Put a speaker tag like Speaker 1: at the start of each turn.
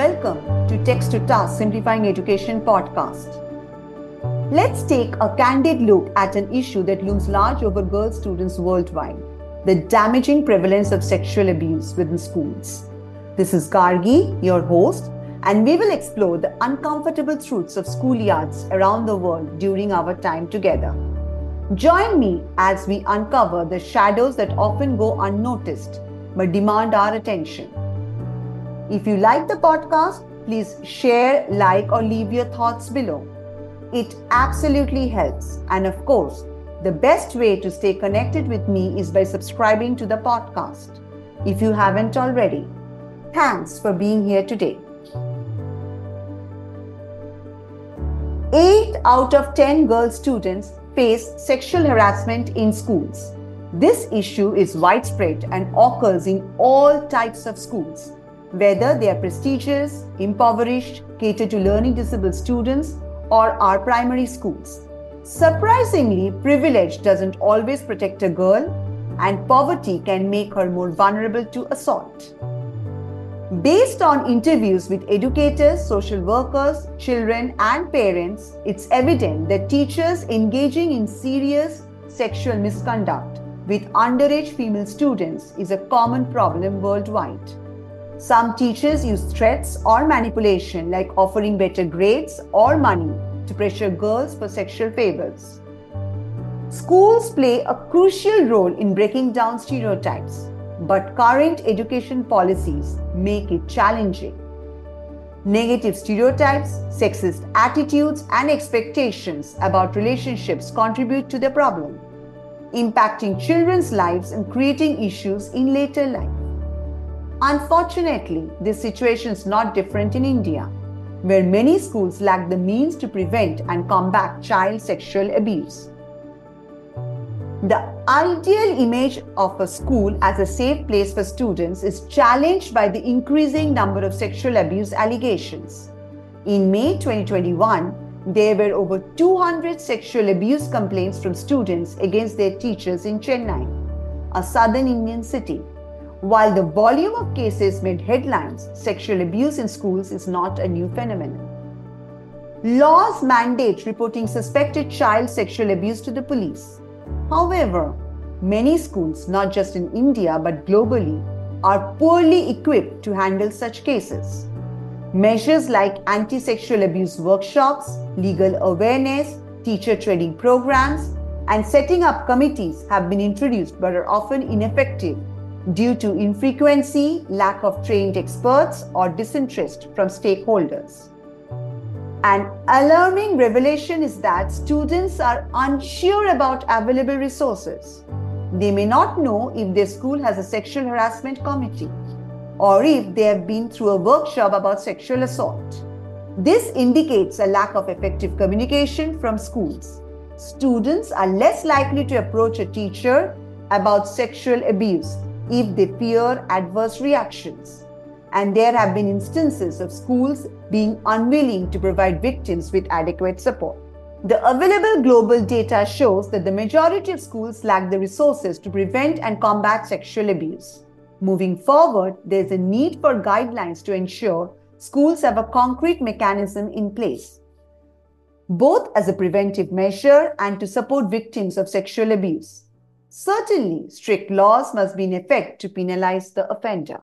Speaker 1: Welcome to Text to Task Simplifying Education podcast. Let's take a candid look at an issue that looms large over girl students worldwide the damaging prevalence of sexual abuse within schools. This is Gargi, your host, and we will explore the uncomfortable truths of schoolyards around the world during our time together. Join me as we uncover the shadows that often go unnoticed but demand our attention. If you like the podcast, please share, like, or leave your thoughts below. It absolutely helps. And of course, the best way to stay connected with me is by subscribing to the podcast if you haven't already. Thanks for being here today. 8 out of 10 girl students face sexual harassment in schools. This issue is widespread and occurs in all types of schools, whether they are prestigious, impoverished, cater to learning disabled students, or are primary schools. Surprisingly, privilege doesn't always protect a girl, and poverty can make her more vulnerable to assault. Based on interviews with educators, social workers, children, and parents, it's evident that teachers engaging in serious sexual misconduct with underage female students is a common problem worldwide. Some teachers use threats or manipulation, like offering better grades or money, to pressure girls for sexual favors. Schools play a crucial role in breaking down stereotypes but current education policies make it challenging. Negative stereotypes, sexist attitudes, and expectations about relationships contribute to the problem, impacting children's lives and creating issues in later life. Unfortunately, this situation is not different in India, where many schools lack the means to prevent and combat child sexual abuse. The ideal image of a school as a safe place for students is challenged by the increasing number of sexual abuse allegations. In May 2021, there were over 200 sexual abuse complaints from students against their teachers in Chennai, a southern Indian city. While the volume of cases made headlines, sexual abuse in schools is not a new phenomenon. Laws mandate reporting suspected child sexual abuse to the police. However, many schools, not just in India but globally, are poorly equipped to handle such cases. Measures like anti sexual abuse workshops, legal awareness, teacher training programs, and setting up committees have been introduced but are often ineffective due to infrequency, lack of trained experts, or disinterest from stakeholders. An alarming revelation is that students are unsure about available resources. They may not know if their school has a sexual harassment committee or if they have been through a workshop about sexual assault. This indicates a lack of effective communication from schools. Students are less likely to approach a teacher about sexual abuse if they fear adverse reactions and there have been instances of schools being unwilling to provide victims with adequate support. The available global data shows that the majority of schools lack the resources to prevent and combat sexual abuse. Moving forward, there is a need for guidelines to ensure schools have a concrete mechanism in place, both as a preventive measure and to support victims of sexual abuse. Certainly, strict laws must be in effect to penalize the offender.